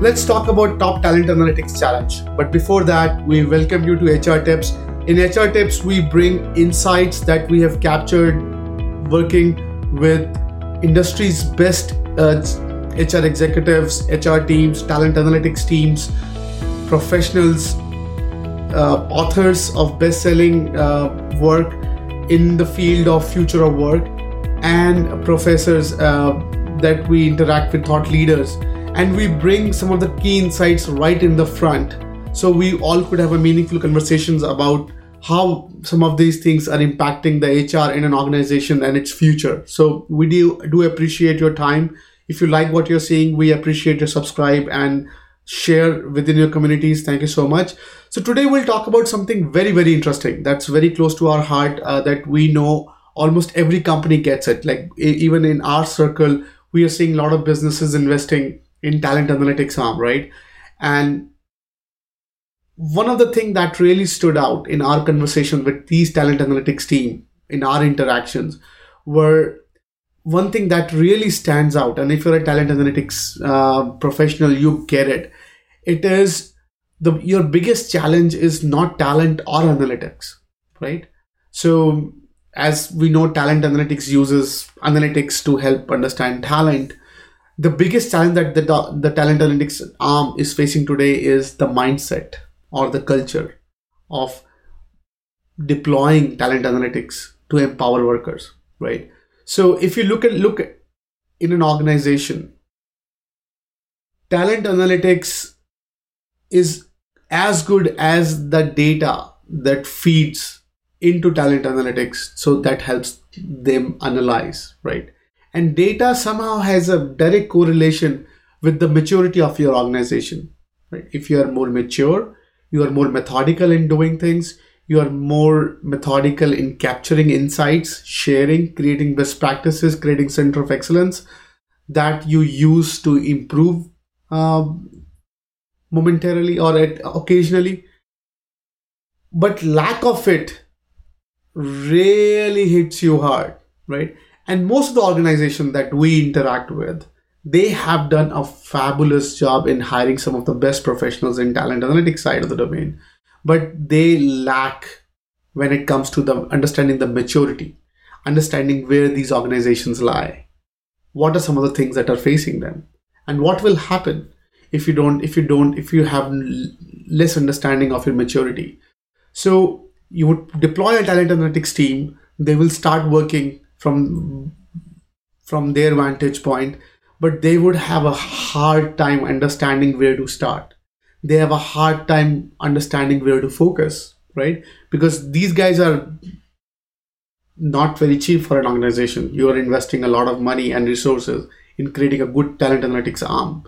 Let's talk about Top Talent Analytics Challenge. But before that, we welcome you to HR Tips. In HR Tips, we bring insights that we have captured working with industry's best uh, HR executives, HR teams, talent analytics teams, professionals, uh, authors of best selling uh, work in the field of future of work, and professors uh, that we interact with, thought leaders. And we bring some of the key insights right in the front so we all could have a meaningful conversations about how some of these things are impacting the HR in an organization and its future. So we do do appreciate your time. If you like what you're seeing, we appreciate your subscribe and share within your communities. Thank you so much. So today we'll talk about something very very interesting that's very close to our heart uh, that we know almost every company gets it. Like even in our circle, we are seeing a lot of businesses investing in talent analytics arm, right? And one of the things that really stood out in our conversation with these talent analytics team in our interactions were one thing that really stands out. And if you're a talent analytics uh, professional you get it. It is the your biggest challenge is not talent or analytics right? So as we know talent analytics uses analytics to help understand talent the biggest challenge that the, the talent analytics arm is facing today is the mindset or the culture of deploying talent analytics to empower workers right? So if you look at look in an organization talent analytics is as good as the data that feeds into talent analytics so that helps them analyze right and data somehow has a direct correlation with the maturity of your organization right? If you are more mature you are more methodical in doing things you are more methodical in capturing insights sharing creating best practices creating center of excellence that you use to improve um, momentarily or at, occasionally. But lack of it really hits you hard right and most of the organization that we interact with they have done a fabulous job in hiring some of the best professionals in talent analytics side of the domain. But they lack when it comes to the understanding the maturity understanding where these organizations lie. What are some of the things that are facing them? And what will happen if you don't if you don't if you have less understanding of your maturity? So you would deploy a talent analytics team. They will start working from from their vantage point but they would have a hard time understanding where to start. They have a hard time understanding where to focus, right? Because these guys are not very cheap for an organization. You are investing a lot of money and resources in creating a good talent analytics arm.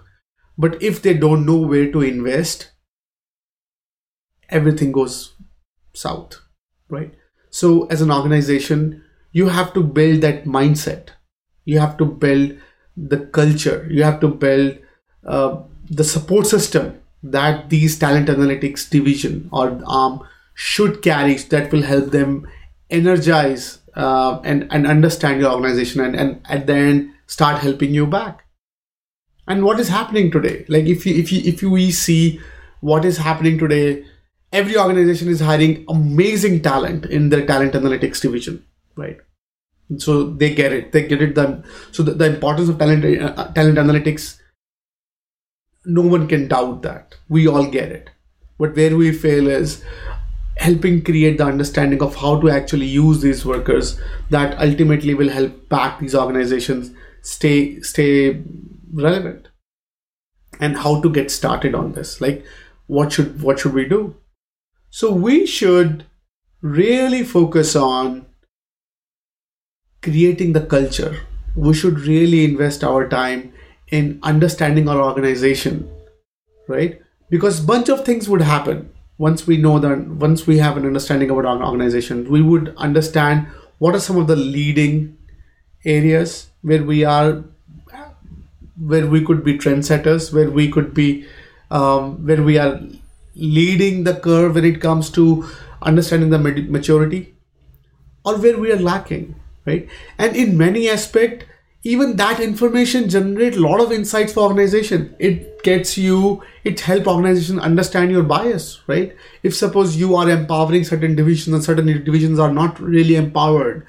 But if they don't know where to invest, everything goes south, right? So, as an organization, you have to build that mindset. You have to build the culture. You have to build uh, the support system that these talent analytics division or arm should carry that will help them energize uh, and, and understand your organization and, and at the end start helping you back. And what is happening today? Like if you if you if you we see what is happening today every organization is hiring amazing talent in their talent analytics division right. So they get it. They get it done. So the, the importance of talent uh, talent analytics no one can doubt that. We all get it. But where we fail is helping create the understanding of how to actually use these workers that ultimately will help back these organizations stay stay relevant. And how to get started on this. Like what should what should we do? So we should really focus on creating the culture. We should really invest our time in understanding our organization, right? Because bunch of things would happen once we know that once we have an understanding about our organization, we would understand what are some of the leading areas where we are where we could be trendsetters, where we could be um, where we are leading the curve when it comes to understanding the maturity, or where we are lacking right? And in many aspect even that information generate a lot of insights for organization. It gets you it help organization understand your bias right? If suppose you are empowering certain divisions and certain divisions are not really empowered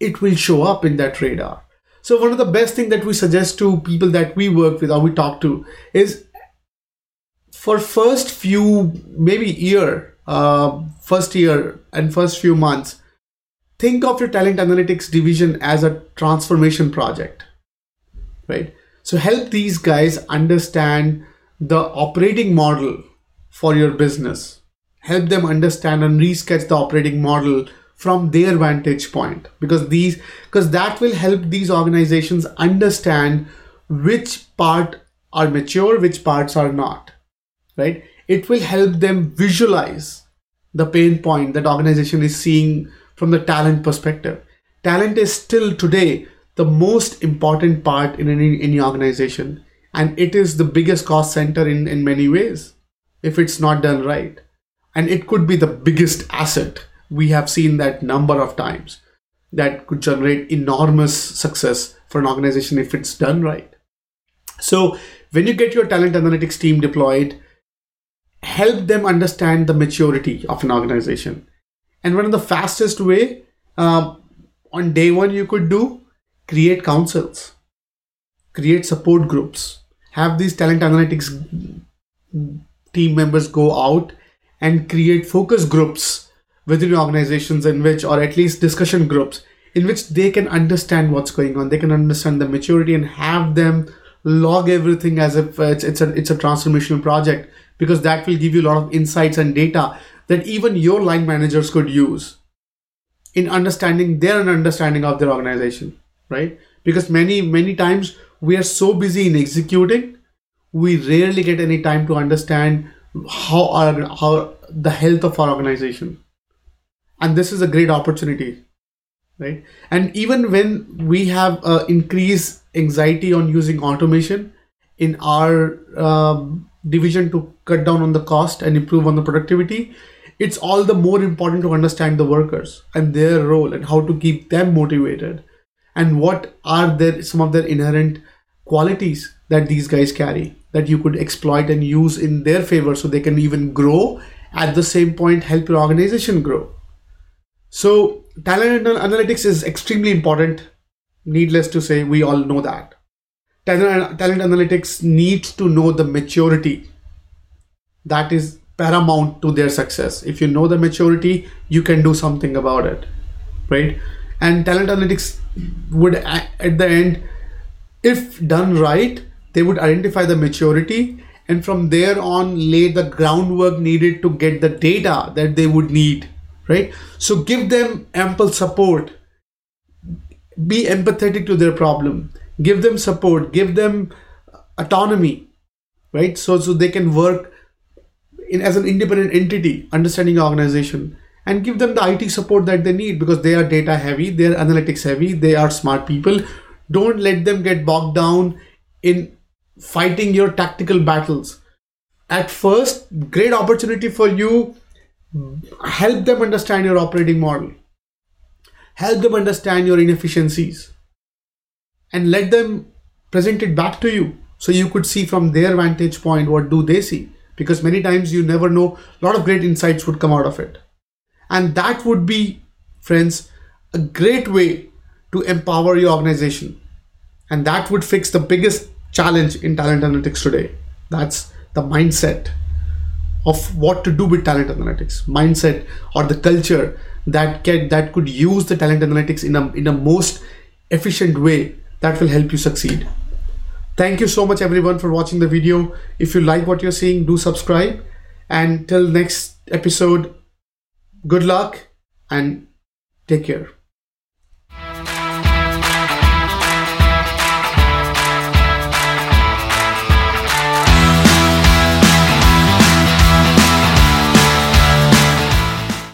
it will show up in that radar. So one of the best thing that we suggest to people that we work with or we talk to is for first few maybe year uh, first year and first few months think of your talent analytics division as a transformation project right? So help these guys understand the operating model for your business. Help them understand and resketch the operating model from their vantage point. Because these because that will help these organizations understand which part are mature which parts are not right? It will help them visualize the pain point that organization is seeing from the talent perspective. Talent is still today the most important part in any, any organization and it is the biggest cost center in, in many ways if it's not done right. And it could be the biggest asset. We have seen that number of times that could generate enormous success for an organization if it's done right. So when you get your talent analytics team deployed help them understand the maturity of an organization and one of the fastest way uh, on day one you could do create councils, create support groups, have these talent analytics team members go out and create focus groups within organizations in which, or at least discussion groups, in which they can understand what's going on. They can understand the maturity and have them log everything as if it's, it's a it's a transformational project because that will give you a lot of insights and data that even your line managers could use in understanding their understanding of their organization right? Because many many times we are so busy in executing we rarely get any time to understand how our how the health of our organization. And this is a great opportunity right? And even when we have uh, increased anxiety on using automation in our um, division to cut down on the cost and improve on the productivity it's all the more important to understand the workers and their role and how to keep them motivated and what are their some of their inherent qualities that these guys carry that you could exploit and use in their favor so they can even grow at the same point help your organization grow. So talent analytics is extremely important. Needless to say we all know that. Talent, talent analytics needs to know the maturity. That is paramount to their success. If you know the maturity you can do something about it right? And talent analytics would at the end if done right they would identify the maturity and from there on lay the groundwork needed to get the data that they would need right? So give them ample support. Be empathetic to their problem. Give them support. Give them autonomy right? So so they can work in as an independent entity understanding the organization and give them the IT support that they need because they are data heavy, they're analytics heavy, they are smart people. Don't let them get bogged down in fighting your tactical battles. At first, great opportunity for you. Help them understand your operating model. Help them understand your inefficiencies. And let them present it back to you so you could see from their vantage point what do they see because many times you never know a lot of great insights would come out of it and that would be, friends, a great way to empower your organization. And that would fix the biggest challenge in talent analytics today. That's the mindset of what to do with talent analytics, mindset or the culture that can that could use the talent analytics in a in a most efficient way that will help you succeed. Thank you so much everyone for watching the video. If you like what you're seeing, do subscribe. And till next episode, good luck and take care.